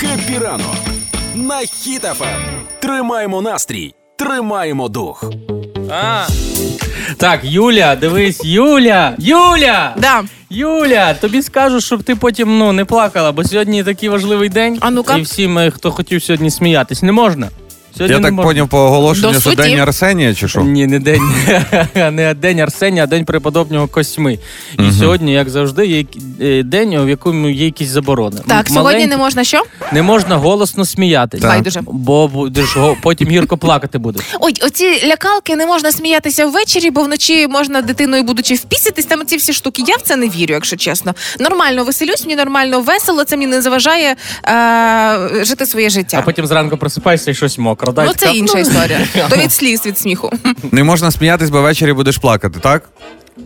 Хеппі ранок на Хіт-ФМ. Тримаємо настрій, тримаємо дух. А. Так, Юля, дивись, Юля! Юля! Да. Юля, тобі скажу, щоб ти потім ну, не плакала, бо сьогодні такий важливий день. А ну-ка. І всім, хто хотів сьогодні сміятись, не можна. Сьогодні Я так можна. поняв по оголошенню, До що суті. день Арсенія чи що? Ні, не день, не день Арсенія, а день преподобного Косьми. І сьогодні, як завжди, є е, день, в якому є якісь заборони. Так, М- сьогодні не можна що? не можна голосно сміятися. Байдуже. Бо будеш потім гірко плакати будеш. Ой, оці лякалки не можна сміятися ввечері, бо вночі можна дитиною будучи впіситись. Там ці всі штуки. Я в це не вірю, якщо чесно. Нормально веселюсь, мені нормально весело. Це мені не заважає е, жити своє життя. А потім зранку просипаєшся і щось мокро. Да, і Ну це інша історія. То від сліз від сміху. Не можна сміятись, бо ввечері будеш плакати, так?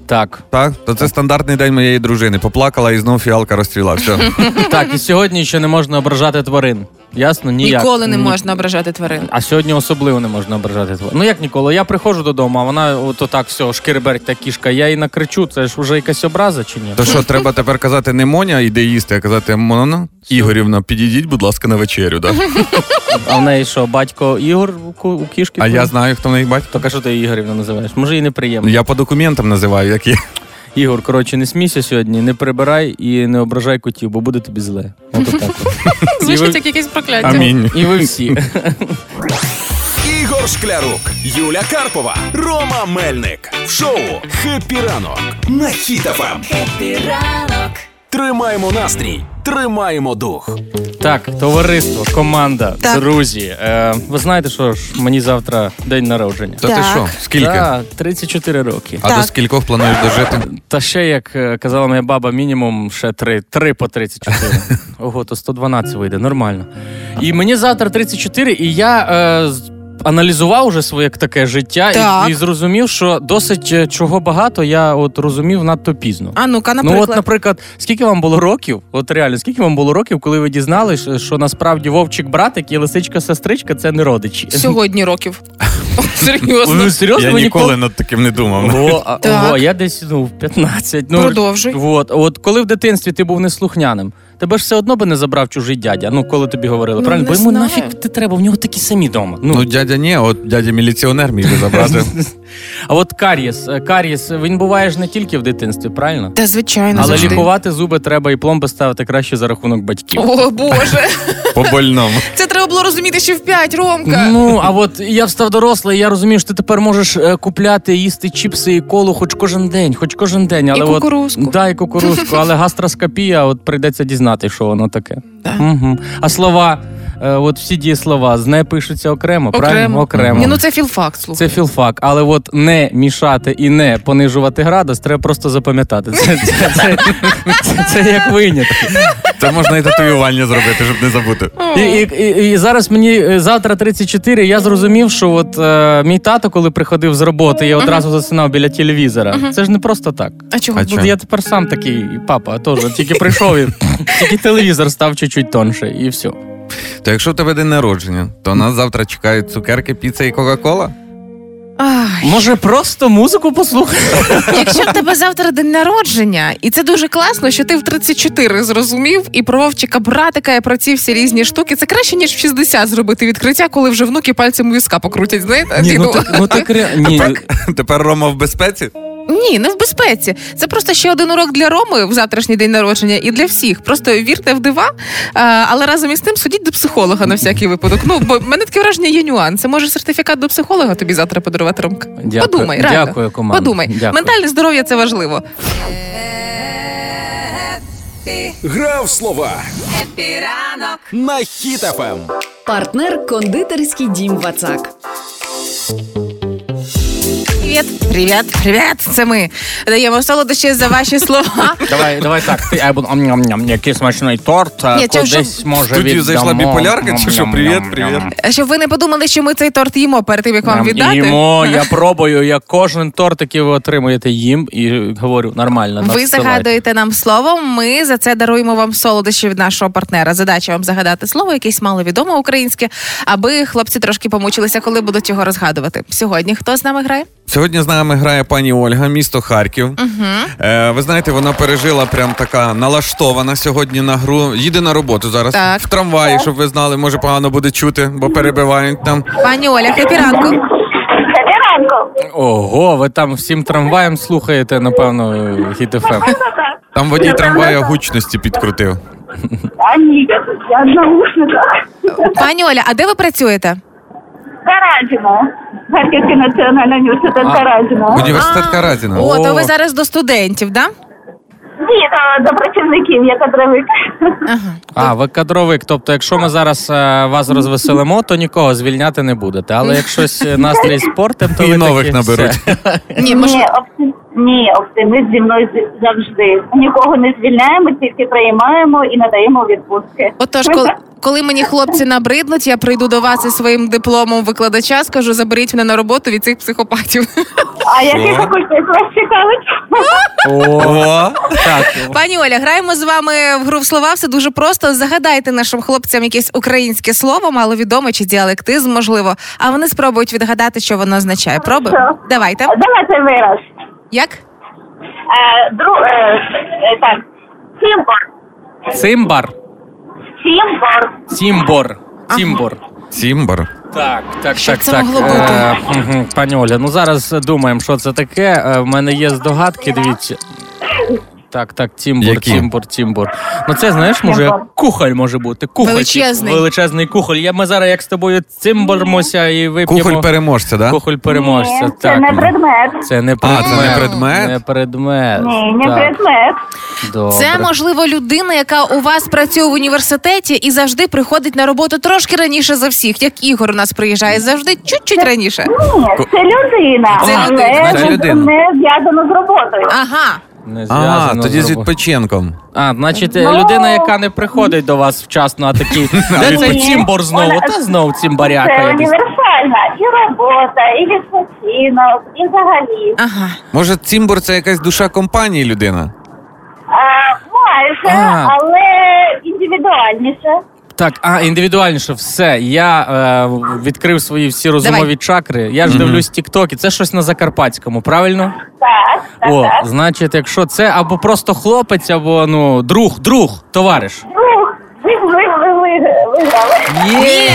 Так. Так? То це стандартний день моєї дружини. Поплакала і знов фіалка розцвіла. Все. Так, і сьогодні ще не можна ображати тварин. Ясно? Ніяк. Ніколи не Ні- можна ображати тварин. А сьогодні особливо не можна ображати тварин. Ну як ніколи? Я приходжу додому, а вона от так все, шкірберть та кішка. Я їй накричу, це ж вже якась образа чи ні? То що, треба тепер казати не Моня, іде їсти, а казати Мона Ігорівна, підійдіть, будь ласка, на вечерю. Да? А в неї що, батько Ігор у ку- у кішки? А я знаю, хто в неї батько. Так а що ти її Ігорівна називаєш? Може їй неприємно. Я по документам називаю, як є. Ігор, коротше, не смійся сьогодні, не прибирай і не ображай котів, бо буде тобі зле. От. Звучить як якесь прокляття. Амінь. І ви всі. Ігор Шклярук, Юля Карпова, Рома Мельник. В шоу Хеппі ранок на Хіт-ФМ. Тримаємо настрій, тримаємо дух. Так, товариство, команда, Так. друзі. Е, ви знаєте, що ж мені завтра день народження. То ти Так. що? Скільки? Так, 34 роки. А до Так. скількох плануєш дожити? Та ще, як е, казала моя баба, мінімум ще 3, 3 по 34. Ого, то 112 вийде, нормально. І мені завтра 34, і я е, з- аналізував уже своє таке життя Так. і, і зрозумів, що досить е, чого багато я от розумів надто пізно. А ну-ка, Ну, от, наприклад, скільки вам було років? От реально, скільки вам було років, коли ви дізналися, що насправді вовчик братик і лисичка сестричка це не родичі? Сьогодні років. Серйозно. Ну, серйозно, Я ви ніколи над таким не думав. Так. ого, я десь ну, в 15. Ну, Продовжуй. От, от коли в дитинстві ти був неслухняним, тебе ж все одно би не забрав чужий дядя. Ну, коли тобі говорили, Ну, правильно? Бо йому знаю. нафіг ти треба, в нього такі самі дома. Ну, дядя ні, от дядя міліціонер міг би забрати. а от карієс, е, карієс, він буває ж не тільки в дитинстві, правильно? Та звичайно, Але завжди. лікувати зуби треба і пломби ставити краще за рахунок батьків. О, Боже. По больному. Це треба було розуміти ще в 5, Ромка. Ну, а от я встав дорослий, я розумію, що ти тепер можеш е, купляти, їсти чіпси і колу хоч кожен день, хоч кожен день. Але кукурузку. От, да, і кукурузку, але гастроскопія, от прийдеться дізнати, що воно таке. Да. Угу. А слова, е, от всі дієслова, з не пишуться окремо, правильно? Окремо. Ні, ну це філфакт, слухай. Це філфак, але от не мішати і не понижувати градус, треба просто запам'ятати. Це, це, це, це, це як виняток. Це можна і татуювання зробити, щоб не забути. І, і, і, і зараз мені е, завтра 34, я зрозумів, що от е, мій тато, коли приходив з роботи, я одразу засинав біля телевізора. Це ж не просто так. А чого? А чого? я тепер сам такий папа, теж тільки прийшов і тільки телевізор став чуть-чуть тонше, і все. То якщо в тебе день народження, то нас завтра чекають цукерки, піца і Кока-Кола? Ай. Може, просто музику послухати? Якщо в тебе завтра день народження, і це дуже класно, що ти в 34 зрозумів і про вовчика братика, і про ці всі різні штуки. Це краще, ніж в 60 зробити відкриття, коли вже внуки пальцем у візка покрутять. Знаєте? Ні, ну, так, ну так ре- ні, Тепер Рома в безпеці? Ні, не в безпеці. Це просто ще один урок для Роми в завтрашній день народження і для всіх. Просто вірте в дива, а, але разом із тим судіть до психолога на всякий випадок. Ну, бо в мене таке враження є нюанси. Може, сертифікат до психолога тобі завтра подарувати Ромка? Дякую. Подумай, реально. Дякую, команда. Подумай. Дякую. Ментальне здоров'я це важливо. Гра в слова на Хіт-ФМ. Партнер кондитерський дім Вацак. Привіт, привіт, привіт. Це ми даємо солодощі за ваші слова. Давай, давай так. Ти я буду ам-ням-ням, який смачний торт. Ні, вже- Кудись може В студію зайшла віддамо. біполярка, чи що? Привіт, привіт. Щоб ви не подумали, що ми цей торт їмо перед тим, як вам віддати. Їмо, я пробую, я кожен торт, який ви отримуєте, їм і говорю, нормально. Ви надсилайте. загадуєте нам слово. Ми за це даруємо вам солодощі від нашого партнера. Задача вам загадати слово, якесь маловідоме українське, аби хлопці трошки помучилися, коли будуть його розгадувати. Сьогодні хто з нами грає? Сьогодні з нами грає пані Ольга, місто Харків. Е, ви знаєте, вона пережила прям така налаштована сьогодні на гру. Їде на роботу зараз Так. в трамваї, щоб ви знали, може погано буде чути, бо перебивають там. Пані Оля, хепі ранку. Доброго ранку. Ого, ви там всім трамваєм слухаєте, напевно, хіт-ФМ. Там водій трамвая гучності підкрутив. А ні, я в наушниках. Пані Оля, а де ви працюєте? Каразіно. Харківський національний університет А. Каразіно. Університет А, Каразіна. О, то О. ви зараз до студентів, да? Ні, до працівників, я кадровик. Ага. А, ви кадровик. Тобто, якщо ми зараз е, вас розвеселимо, то нікого звільняти не будете. Але якщо е, настрій спортим, то І ви нових такі, наберуть. все. Ні, може, Ні. Ні, оптиміст зі мною завжди. Нікого не звільняємо, тільки приймаємо і надаємо відпустки. Отож, коли, коли мені хлопці набриднуть, я прийду до вас із своїм дипломом викладача, скажу, заберіть мене на роботу від цих психопатів. А який факультет вас цікавить? О, Так, Пані Оля, граємо з вами в гру в слова. Все дуже просто. Загадайте нашим хлопцям якесь українське слово, маловідоме чи діалектизм, можливо. А вони спробують відгадати, що воно означає. Пробуємо? Давайте. Давайте вираз. Як? Е, дру... е, е, так. Сімбор. цимбар. Сімбор. Тімбор. Тімбор. Цімбар. Так, так, Що так, це так. могло бути? Е, мгм, Пані Оля, ну зараз думаємо, що це таке. Е, В мене є здогадки, дивіться. Так, так, тімбур, Які? тімбур, тімбур. Ну це знаєш, може Тімбур. кухоль може бути. Кухоль, Величезний. величезний кухоль. Я ми зараз як з тобою цимбормося і вип'ємо. Кухоль переможця, да? Кухоль переможця. Ні, так. це не предмет. Це не А, предмет. це не предмет? Не предмет. Ні, не так, предмет. Добре. Це можливо людина, яка у вас працює в університеті і завжди приходить на роботу трошки раніше за всіх. Як Ігор у нас приїжджає завжди чуть-чуть раніше. Ні, це людина, Це але людина. Це людина. не зв'язано з роботою. Ага. Не А, зв'язано тоді з з відпочинком. А, значить, Ну. людина, яка не приходить до вас вчасно, а такий, де цей цімбор знову? Та знову Це цімбаряка. якийсь. універсальна і робота, і відпочинок, і взагалі. Ага. Може, Цімбор це якась душа компанії людина? А, майже, А. але індивідуальніше. Так, а індивідуальніше все. Я е, відкрив свої всі розумові Давай. чакри. Я ж дивлюсь тіктоки. Це щось на Закарпатському, правильно? Так, так, О, так. значить, якщо це або просто хлопець, або ну друг, друг, товариш. Ух, ви, ви, ви, ви виграли. Ні,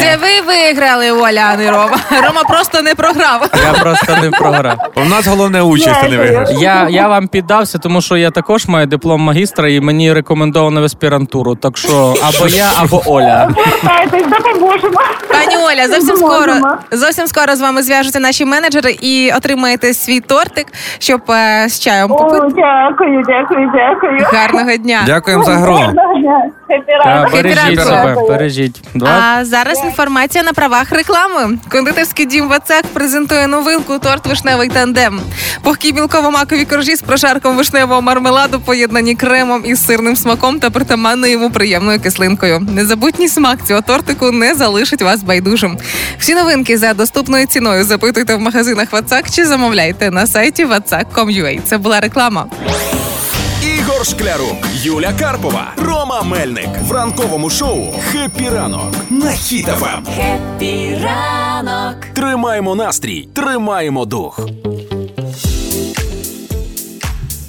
це ви виграли, Оля, а не Рома. Рома просто не програв. Я просто не програв. У нас головне участь, а не виграш. Я, я вам піддався, тому що я також маю диплом магістра і мені рекомендовано в аспірантуру. Так що або я, або Оля. Допоможемо. Пані Оля, зовсім скоро Допоможемо. зовсім скоро з вами зв'яжуться наші менеджери і отримаєте свій тортик, щоб е, з чаєм О, попити. дякую, дякую, дякую. Гарного дня. Дякуємо за гру. Гарного дня. Та, бережіть себе, бережіть. Два. А зараз інформація на правах реклами. Кондитерський дім Вацак презентує новинку торт вишневий тандем. Пухкі білково-макові коржі з прошарком вишневого мармеладу, поєднані кремом із сирним смаком та притаманною йому приємною кислинкою. Незабутній смак цього тортику не залишить вас байдужим. Всі новинки за доступною ціною запитуйте в магазинах Вацак чи замовляйте на сайті vatsak.com.ua. Це була реклама. Ігор Шклярук, Юля Карпова, Рома Мельник в ранковому шоу «Хеппі ранок» на Хіт-ФМ. Ранок. Тримаємо настрій, тримаємо дух.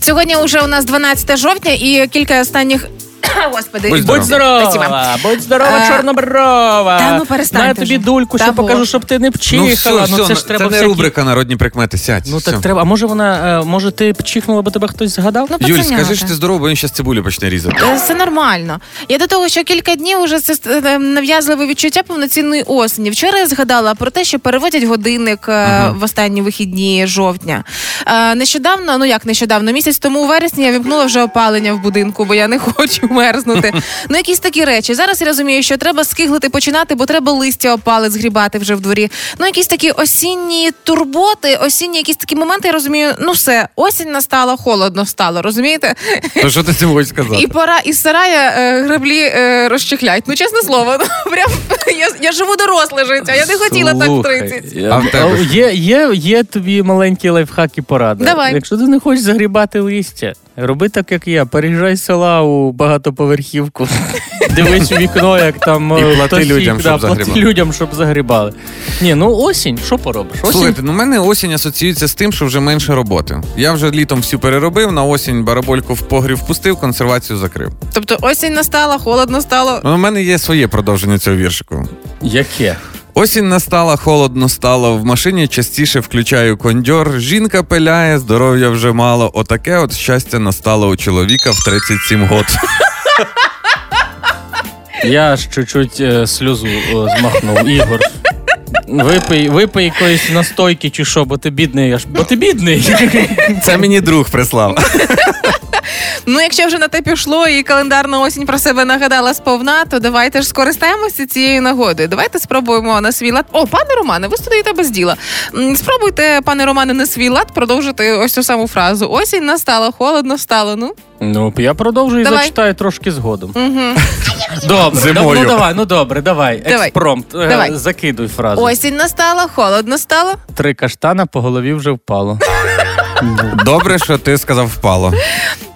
Сьогодні вже у нас 12 жовтня і кілька останніх. Господи, Будь Будь здорова, Спасибо. будь здорова, А, чорноброва. та ну, перестаньте На тобі вже. дульку, Та що покажу, щоб ти не Ну, пчихала. все, Ну, це ж треба це не всякі- рубрика народні прикмети. Сядь. Ну все. так треба. А може вона, е, може ти пчихнула, бо тебе хтось згадав? Ну, Юль, пацанята. скажи, що ти здорова, бо він зараз цибулю почне різати. Е, Це нормально. Я до того, що кілька днів уже це е, нав'язливе відчуття повноцінної осені. Вчора я згадала про те, що переводять годинник е, в останні вихідні жовтня. Е, Нещодавно, ну як нещодавно, місяць тому у вересні я вімкнула вже опалення в будинку, бо я не хочу мерзнути. Ну, якісь такі речі. Зараз я розумію, що треба скиглити починати, бо треба листя опали згрібати вже в дворі. Ну, якісь такі осінні турботи, осінні якісь такі моменти, я розумію, ну все, осінь настала, холодно стало, розумієте? То що ти цим хочеш сказати? І пора із сарая е, граблі е, розчехлять. Ну, чесне слово, ну, прям я, я живу доросле життя. Я не хотіла так в 30. я- А в тебе Є, є, є тобі маленькі лайфхаки поради. Давай. Якщо ти не хочеш загрібати листя, Роби так, як я. Переїжджай з села у багатоповерхівку. Дивись у вікно, як там І е, плати хтось людям, їх, щоб да, плати загрібали. людям, щоб загрібали. Ні, ну осінь, що поробиш? Осінь Слухайте, ну в мене осінь асоціюється з тим, що вже менше роботи. Я вже літом всю переробив, на осінь барабольку в погрів впустив, консервацію закрив. Тобто осінь настала, холодно стало. Ну, у мене є своє продовження цього віршику. яке? Осінь настала, холодно стало. В машині частіше включаю кондьор. Жінка пиляє, здоров'я вже мало. Отаке от щастя настало у чоловіка в 37 год. Я ж чуть-чуть е, сльозу е, змахнув. Ігор. Випий, випий якоїсь настойки чи що, бо ти бідний, аж бо ти бідний. Це мені друг прислав. Ну, якщо вже на те пішло і календарна осінь про себе нагадала сповна, то давайте ж скористаємося цією нагодою. Давайте спробуємо на свій лад. О, пане Романе, ви стоїте без діла. Спробуйте, пане Романе, на свій лад продовжити ось цю саму фразу. Осінь настала, холодно стало. Ну Ну, я продовжую і Давай. зачитаю трошки згодом. угу. Добре, Зимою. ну давай, ну добре, давай. Давай. Експромт. Е, Давай. Закидуй фразу. Осінь настала, холодно стало. Три каштана по голові вже впало. Добре, що ти сказав впало.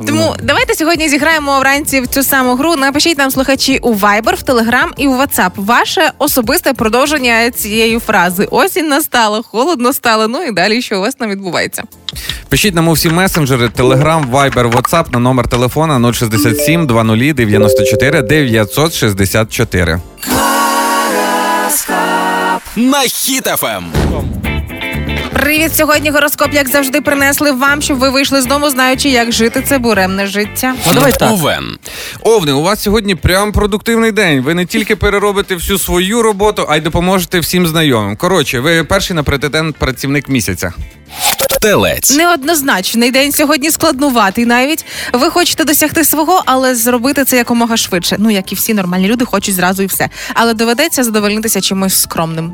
Тому давайте сьогодні зіграємо вранці в цю саму гру. Напишіть нам слухачі у Viber, в Telegram і у WhatsApp. Ваше особисте продовження цієї фрази. Осінь настала, холодно стало. Ну і далі, що у вас там відбувається. Пишіть нам у всі месенджери, Telegram, Viber, WhatsApp на номер телефона 067 20 94 964. На Хіт-ФМ. Привіт! Сьогодні гороскоп, як завжди, принесли вам, щоб ви вийшли з дому, знаючи, як жити це буремне життя. Ну давай так. Овен. Овни, у вас сьогодні прям продуктивний день. Ви не тільки переробите всю свою роботу, а й допоможете всім знайомим. Коротше, ви перший на претендент працівник місяця. Телець. Неоднозначний день сьогодні складнуватий. Навіть ви хочете досягти свого, але зробити це якомога швидше. Ну як і всі нормальні люди хочуть зразу і все. Але доведеться задовольнитися чимось скромним.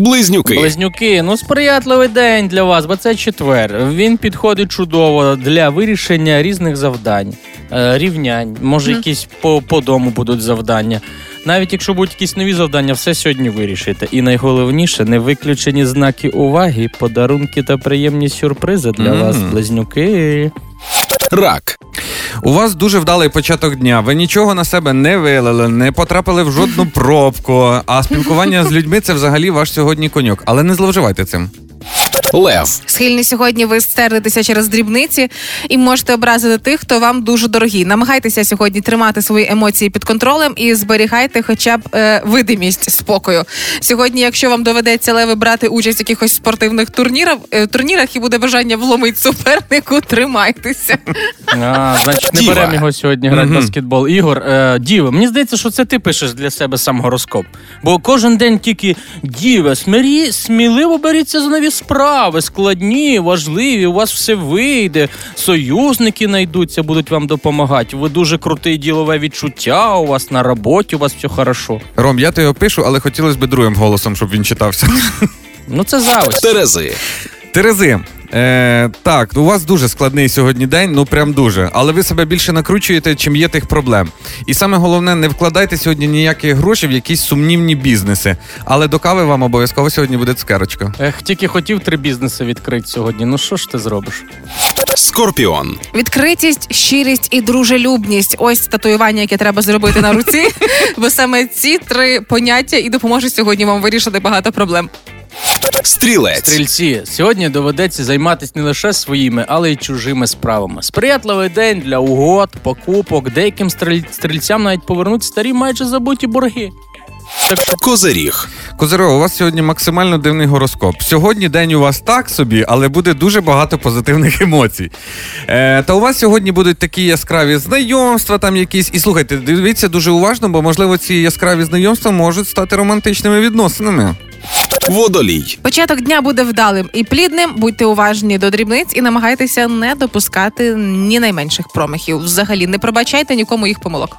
Близнюки. Близнюки, ну сприятливий день для вас, бо це четвер. Він підходить чудово для вирішення різних завдань, е, рівнянь. Може, якісь по, по дому будуть завдання. Навіть якщо будуть якісь нові завдання, все сьогодні вирішите. І найголовніше, не виключені знаки уваги, подарунки та приємні сюрпризи для вас, близнюки. Рак. У вас дуже вдалий початок дня. Ви нічого на себе не вилили, не потрапили в жодну пробку. А спілкування з людьми це взагалі ваш сьогодні коньок. Але не зловживайте цим. Лев. Схильні сьогодні ви сердитеся через дрібниці і можете образити тих, хто вам дуже дорогі. Намагайтеся сьогодні тримати свої емоції під контролем і зберігайте хоча б е, видимість спокою. Сьогодні, якщо вам доведеться леви брати участь в якихось спортивних турнірах, е, турнірах і буде бажання вломити супернику, тримайтеся. А, значить, не Діва. беремо його сьогодні грати в баскетбол. Ігор, е, Діва, мені здається, що це ти пишеш для себе сам гороскоп. Бо кожен день тільки Діва, смирі, сміливо беріться за нові справи, складні, важливі, у вас все вийде, союзники знайдуться, будуть вам допомагати. Ви дуже крутий ділове відчуття, у вас на роботі, у вас все хорошо. Ром, я то його пишу, але хотілося б другим голосом, щоб він читався. Ну це зависть. Терези. Терези. Е, так, у вас дуже складний сьогодні день, ну прям дуже. Але ви себе більше накручуєте, чим є тих проблем. І саме головне, не вкладайте сьогодні ніякі гроші в якісь сумнівні бізнеси. Але до кави вам обов'язково сьогодні буде цукерочка. Ех, тільки хотів три бізнеси відкрити сьогодні. Ну що ж ти зробиш? Скорпіон. Відкритість, щирість і дружелюбність. Ось татуювання, яке треба зробити на руці. Бо саме ці три поняття і допоможуть сьогодні вам вирішити багато проблем. Стрілець. Стрільці, сьогодні доведеться займатися не лише своїми, але й чужими справами. Сприятливий день для угод, покупок. Деяким стріль- стрільцям навіть повернуть старі майже забуті борги. Так що Козиріг. Козиро, у вас сьогодні максимально дивний гороскоп. Сьогодні день у вас так собі, але буде дуже багато позитивних емоцій. Е, та у вас сьогодні будуть такі яскраві знайомства, там якісь. І слухайте, дивіться дуже уважно, бо можливо ці яскраві знайомства можуть стати романтичними відносинами. Водолій. Початок дня буде вдалим і плідним. Будьте уважні до дрібниць і намагайтеся не допускати ні найменших промахів. Взагалі не пробачайте нікому їх помилок.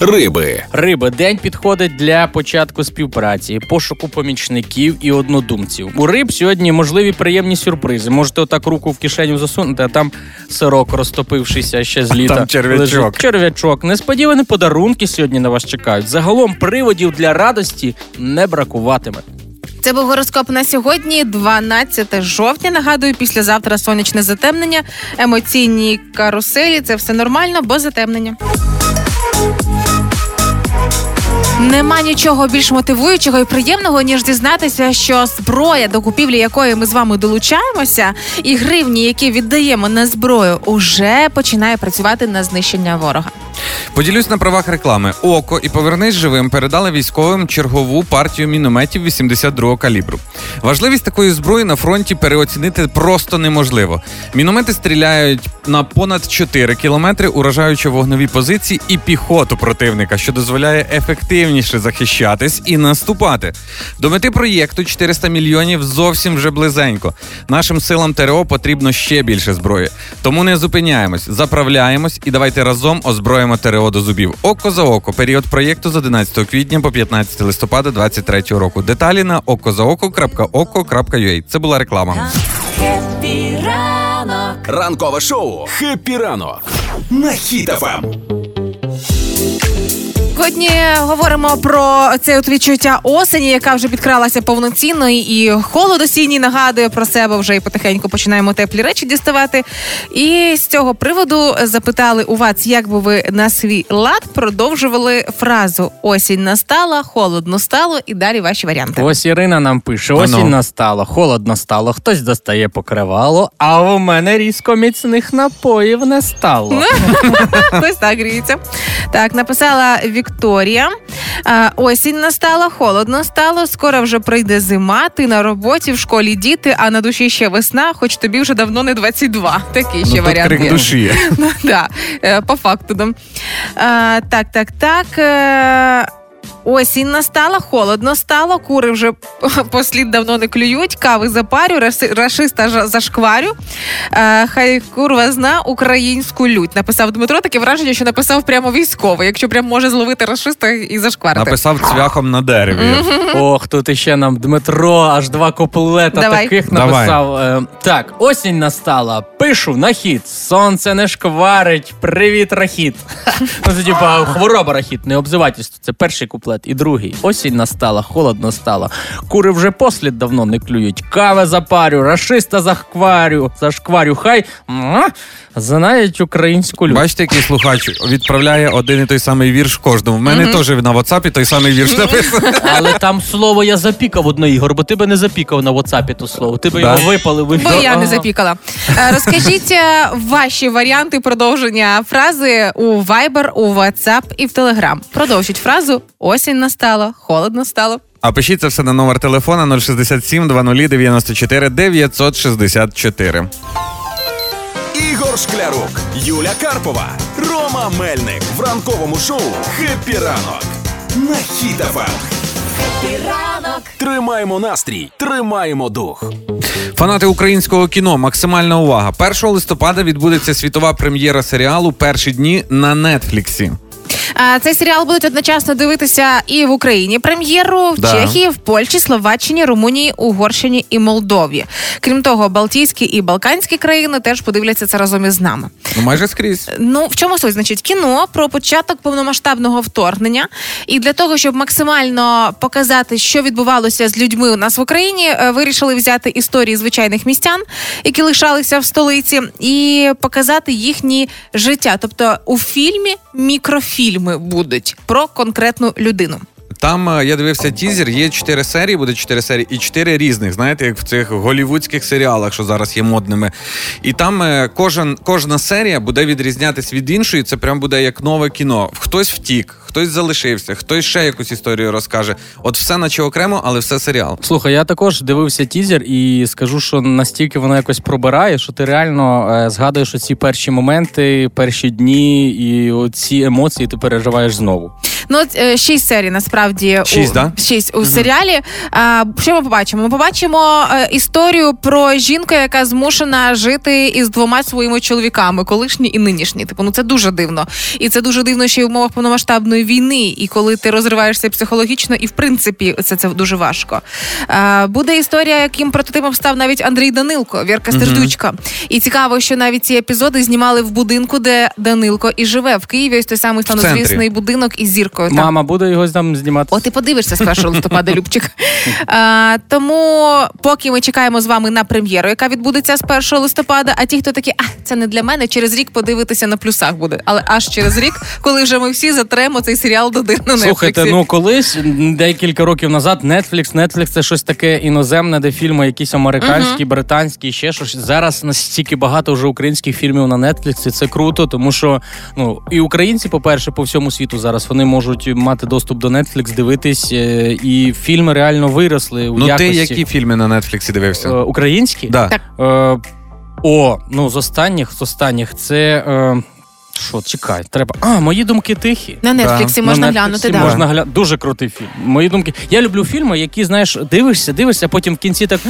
Риби. риби, день підходить для початку співпраці, пошуку помічників і однодумців. У риб сьогодні можливі приємні сюрпризи. Можете отак руку в кишеню засунути, а там сирок розтопившися ще з літа. там черв'ячок. лежить. Черв'ячок. Несподівані подарунки сьогодні на вас чекають. Загалом приводів для радості не бракуватиме. Це був гороскоп на сьогодні, 12 жовтня. Нагадую, післязавтра сонячне затемнення, емоційні каруселі. Це все нормально, бо затемнення. Нема нічого більш мотивуючого і приємного, ніж дізнатися, що зброя, до купівлі якої ми з вами долучаємося, і гривні, які віддаємо на зброю, уже починає працювати на знищення ворога. Поділюсь на правах реклами. Око і повернись живим передали військовим чергову партію мінометів 82-го калібру. Важливість такої зброї на фронті переоцінити просто неможливо. Міномети стріляють на понад 4 кілометри, уражаючи вогнові позиції і піхоту противника, що дозволяє ефективніше захищатись і наступати. До мети проєкту 400 мільйонів зовсім вже близенько. Нашим силам ТРО потрібно ще більше зброї. Тому не зупиняємось, заправляємось і давайте разом озброїмо ТРО до зубів. Око за око. Період проєкту з 11 квітня по 15 листопада 2023 року. Деталі на okozaoko.oko.ua. Це була реклама. Хеппі ранок. Ранкове шоу «Хеппі ранок» на. Хіт-ФМ. Сьогодні говоримо про це от відчуття осені, яка вже підкралася повноцінно, і холод осінній нагадує про себе. Вже і потихеньку починаємо теплі речі діставати. І з цього приводу запитали у вас, як би ви на свій лад продовжували фразу Осінь настала, холодно стало, і далі ваші варіанти. Ось Ірина нам пише: осінь настала, холодно стало, хтось достає покривало, а у мене різко міцних напоїв не стало. Ось так гріється. Так, написала Вікторія. Осінь настала, холодно стало. Скоро вже прийде зима. Ти на роботі, в школі діти, а на душі ще весна, хоч тобі вже давно не 22. Такий ще Ну, варіант. крик є. душі. Ну, да, е, по факту. Так, так, так. Осінь настала, холодно стало, кури вже послід давно не клюють, кави запарю, рашиста зашкварю. Е, хай курва зна українську лють. Написав Дмитро таке враження, що написав прямо військовий, якщо прям може зловити рашиста і зашкварити. Написав цвяхом на дереві. Ох, тут іще нам Дмитро, аж два куплета Давай. таких Давай. написав. Е, так, осінь настала. Пишу на хід. Сонце не шкварить. Привіт, рахіт. ну, це типа хвороба рахіт, не обзивательство. Це перший куплет. І другий. Осінь настала, холодно стало. Кури вже послід давно не клюють. Кави запарю, рашиста захкварю, зашкварю. Хай знають українську людину. Бачите, який слухач відправляє один і той самий вірш кожному. В мене теж на WhatsApp той самий вірш написаний. Але там слово я запікав одно Ігор, бо ти би не запікав на WhatsApp то слово. Ти би Да? його випалив. Бо я не Ага. запікала. Е, Розкажіть е, ваші варіанти продовження фрази у Viber, у WhatsApp і в Telegram. Продовжіть фразу Осінь настала, холодно стало. А пишіть це все на номер телефона 067 20 94 964. Шклярук, Юля Карпова, Рома Мельник в ранковому шоу «Хеппі ранок» на Ем. Хіт-ФМ. Хеппі ранок. Тримаємо настрій, тримаємо дух. Фанати українського кіно, максимальна увага. 1 листопада відбудеться світова прем'єра серіалу Перші дні на Нетфліксі. Цей серіал будуть одночасно дивитися і в Україні прем'єру, в Да. Чехії, в Польщі, Словаччині, Румунії, Угорщині і Молдові. Крім того, Балтійські і Балканські країни теж подивляться це разом із нами. Ну майже скрізь. Ну в чому суть? Значить, кіно про початок повномасштабного вторгнення, і для того, щоб максимально показати, що відбувалося з людьми у нас в Україні, е, вирішили взяти історії звичайних містян, які лишалися в столиці, і показати їхні життя. Тобто у фільмі мікрофільми будуть про конкретну людину. Там е, я дивився тізер, є чотири серії, буде чотири серії, і чотири різних, знаєте, як в цих голівудських серіалах, що зараз є модними. І там е, кожен, кожна серія буде відрізнятись від іншої. Це прям буде як нове кіно. Хтось втік, хтось залишився, хтось ще якусь історію розкаже. От все наче окремо, але все серіал. Слухай, я також дивився тізер і скажу, що настільки воно якось пробирає, що ти реально е, згадуєш оці перші моменти, перші дні, і ці емоції ти переживаєш знову. Ну, от, е, шість серій насправді Шість, у, да? шість у серіалі. А, що ми побачимо? Ми побачимо е, історію про жінку, яка змушена жити із двома своїми чоловіками, колишні і нинішні. Типу, ну це дуже дивно. І це дуже дивно ще й в умовах повномасштабної війни. І коли ти розриваєшся психологічно, і в принципі це, це дуже важко. А, буде історія, яким прототипом став навіть Андрій Данилко, Вірка Стердючка. І цікаво, що навіть ці епізоди знімали в будинку, де Данилко і живе в Києві. Ось той самий славнозвісний будинок із зіркою. Там. Мама буде його там знімати знімати. О, ти подивишся з 1 листопада, Любчик. А, тому поки ми чекаємо з вами на прем'єру, яка відбудеться з 1 листопада. А ті, хто такі, а це не для мене, через рік подивитися на плюсах буде. Але аж через рік, коли вже ми всі затремо цей серіал до на Слухайте, ну колись декілька років назад Netflix, Netflix це щось таке іноземне, де фільми якісь американські, британські, ще щось. Зараз настільки багато вже українських фільмів на Netflix, і це круто, тому що ну і українці, по-перше, по всьому світу зараз вони можуть мати доступ до Netflix, дивитись, е, і фільми реально виросли у Ну якості. ти які фільми на Е, дивився? українські? Да. Так. Е, о, ну з останніх, з останніх, це. Що, чекай, треба. А, мої думки тихі. На Нетфліксі На можна Netflix глянути, да. Можна гля... Дуже крутий фільм. Мої думки. Я люблю фільми, які, знаєш, дивишся, дивишся, а потім в кінці так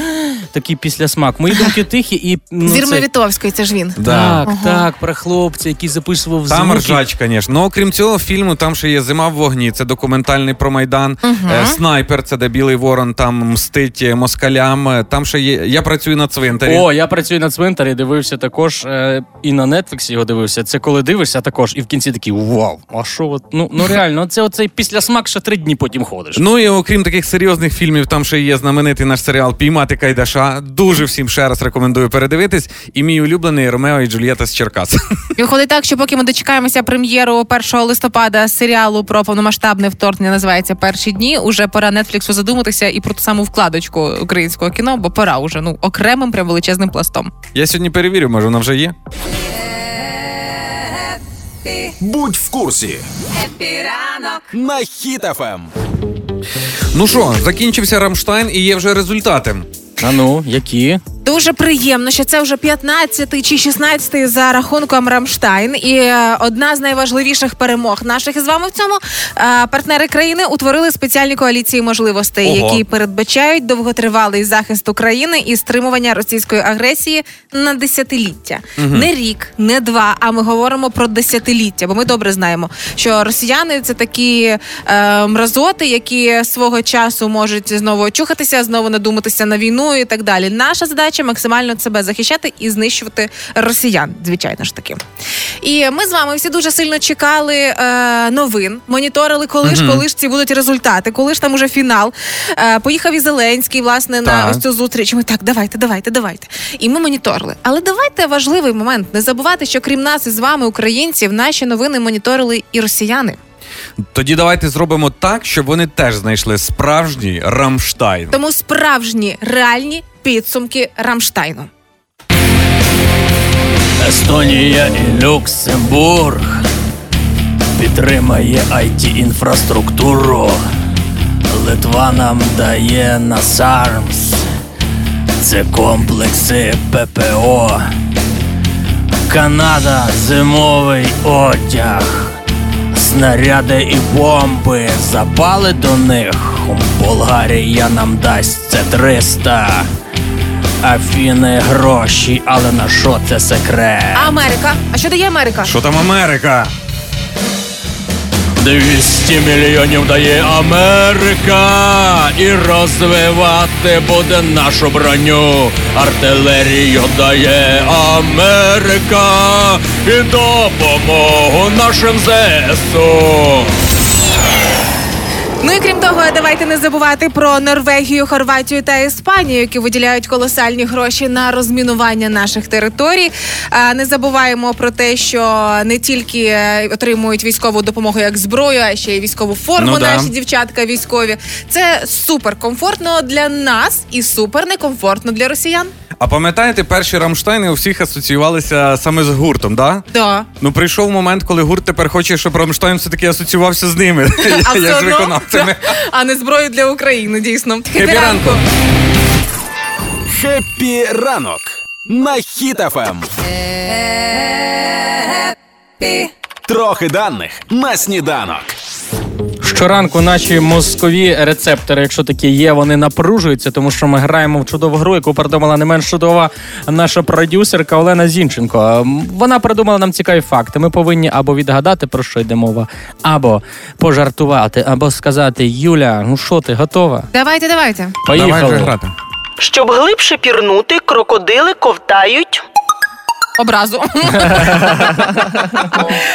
такий післясмак. Мої думки тихі і. Ну, Зір це... Мавітовської, це ж він. Да. Так, так, про хлопця, який записував Там звуки. ржач, звісно. Ну, окрім цього фільму, там ще є Зима в вогні. Це документальний про Майдан. Е, Снайпер, це де Білий Ворон там мстить москалям. Е, Там ще є. Я працюю на цвинтарі. О, я працюю на цвинтарі, дивився також е, і на Нетфліксі його дивився. Це коли дивишся також, і в кінці такий вау, а що от? Ну, ну реально, це оцей післясмак, що три дні потім ходиш. Ну і окрім таких серйозних фільмів, там ще є знаменитий наш серіал Піймати Кайдаша. Дуже всім ще раз рекомендую передивитись. І мій улюблений Ромео і Джульєта з Черкас. Виходить так, що поки ми дочекаємося прем'єру 1 листопада серіалу про повномасштабне вторгнення, називається Перші дні. Уже пора Нетфліксу задуматися і про ту саму вкладочку українського кіно, бо пора уже ну окремим прям величезним пластом. Я сьогодні перевірю, може вона вже є. Будь в курсі на Хіт-ФМ. Ну що, закінчився Рамштайн і є вже результати. А ну, які? Дуже приємно, що це вже 15-й чи 16-й за рахунком Рамштайн. І е, одна з найважливіших перемог наших із вами в цьому е, партнери країни утворили спеціальні коаліції можливостей, Ого. які передбачають довготривалий захист України і стримування російської агресії на десятиліття. Не рік, не два. А ми говоримо про десятиліття, бо ми добре знаємо, що росіяни це такі е, мразоти, які свого часу можуть знову очухатися, знову надуматися на війну і так далі. Наша задача максимально себе захищати і знищувати росіян, звичайно ж таки. І ми з вами всі дуже сильно чекали е, новин, моніторили, коли ж коли ж ці будуть результати, коли ж там уже фінал. Е, поїхав і Зеленський, власне, на ось цю зустріч. Ми так, давайте, давайте, давайте. І ми моніторили. Але давайте важливий момент не забувати, що крім нас із вами, українців, наші новини моніторили і росіяни. Тоді давайте зробимо так, щоб вони теж знайшли справжній Рамштайн. Тому справжні реальні підсумки Рамштайну. Естонія і Люксембург підтримає it інфраструктуру. Литва нам дає Насармс. Це комплекси ППО. Канада зимовий одяг. Снаряди і бомби запали до них. Болгарія нам дасть це 300. Афіни гроші, але на що це секрет? Америка? А що дає Америка? Що там Америка? 200 мільйонів дає Америка і розвивати буде нашу броню. Артилерію дає Америка і допомогу нашим ЗСУ. Ну і крім того, давайте не забувати про Норвегію, Хорватію та Іспанію, які виділяють колосальні гроші на розмінування наших територій. А не забуваємо про те, що не тільки е, отримують військову допомогу як зброю, а ще й військову форму. Ну да. наші дівчатка військові. Це супер комфортно для нас і супер некомфортно для росіян. А пам'ятаєте, перші Рамштайни у всіх асоціювалися саме з гуртом, да? Да. Ну прийшов момент, коли гурт тепер хоче, щоб Рамштайн все-таки асоціювався з ними. Все Як з одно, виконавцями. а не зброю для України, дійсно. Хепі ранку. Хеппі ранок на Хіт-ФМ. Трохи даних на сніданок. Щоранку наші мозкові рецептори, якщо такі є, вони напружуються, тому що ми граємо в чудову гру, яку придумала не менш чудова наша продюсерка Олена Зінченко. Вона придумала нам цікаві факти. Ми повинні або відгадати, про що йде мова, або пожартувати, або сказати: Юля, ну що ти, готова? Давайте, давайте. Поїхали. грати. Щоб глибше пірнути, крокодили ковтають. Образу.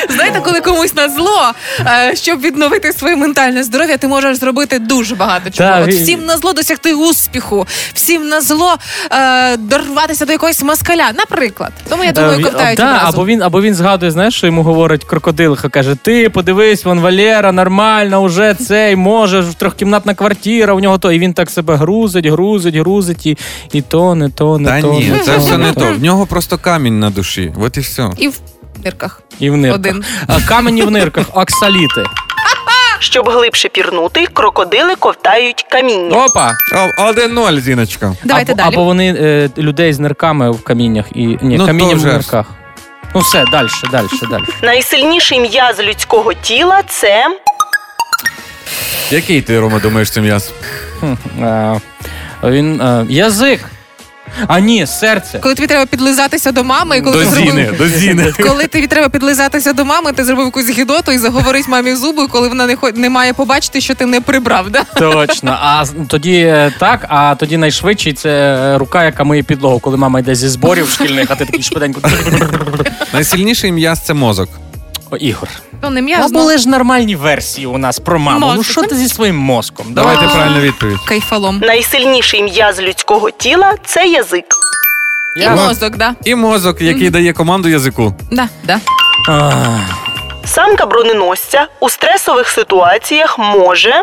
Знаєте, коли комусь на зло, е, щоб відновити своє ментальне здоров'я, ти можеш зробити дуже багато чого. От всім на зло досягти успіху, всім на зло е, дорватися до якогось москаля, наприклад. Тому я думаю, Е, ковтають да, одразу. або він, або він згадує, знаєш, що йому говорить крокодилиха, каже: Ти подивись, вон Валера, нормально, уже цей може, трьохкімнатна квартира, у нього то. І він так себе грузить, грузить, грузить, і, і то, не то, не Та то. ні, не це то, все не то. то. В нього просто камінь на душі. От і все. І в нирках. І в нирках. Один. А, Камені в нирках, оксаліти. Щоб глибше пірнути, крокодили ковтають каміння. Опа! О, Один-ноль, Зіночка. Давайте або, далі. або вони е, людей з нирками в каміннях і ні, Ну, каміння то в вже ж. нирках. Ну все, далі, далі, далі. Найсильніший м'яз людського тіла це Який ти, Рома, думаєш, це м'яз? Е, Він е, язик. А ні, серце. Коли тобі треба підлизатися до мами, і коли До ти Зіни, зробив. до Зіни. Коли тобі треба підлизатися до мами, ти зробив якусь гідоту і заговорить мамі зуби, коли вона не хо- не має побачити, що ти не прибрав. Да? Точно. А тоді е, так, а тоді найшвидший це е, рука, яка миє підлогу, коли мама йде зі зборів шкільних, а ти такий швиденько. Найсильніший м'яз це мозок. О, Ігор. Ну, не А Ну, були ж нормальні версії у нас про маму. Ну що ти зі своїм мозком? Давайте А. правильну відповідь. Кайфалом. найсильніший м'яз людського тіла це язик. І Я- мозок, да. І мозок, який дає команду язику. Да, да. Ах. Самка броненосця у стресових ситуаціях може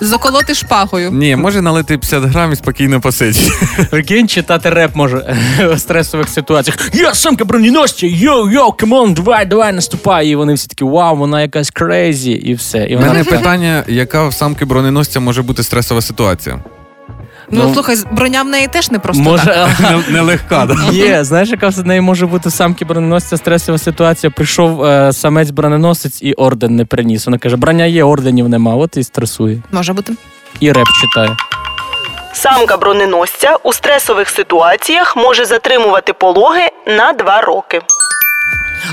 Заколоти шпагою. Ні, може налити 50 грам і спокійно посидіти. Прикинь, читати реп може в стресових ситуаціях. Я самка броненосця, yo, yo, come on, давай, давай, наступай. І вони всі такі, вау, вона якась crazy, і все. І У вона мене питання, яка в самки броненосця може бути стресова ситуація? Ну, Ну, слухай, броня в неї теж не просто так. може, Не- Нелегка, да? Є, знаєш, яка в неї може бути самки броненосця стресова ситуація. Прийшов е, самець броненосець і орден не приніс. Вона каже, броня є, орденів нема, от і стресує. Може бути. І реп читає. самка броненосця у стресових ситуаціях може затримувати пологи на 2 роки.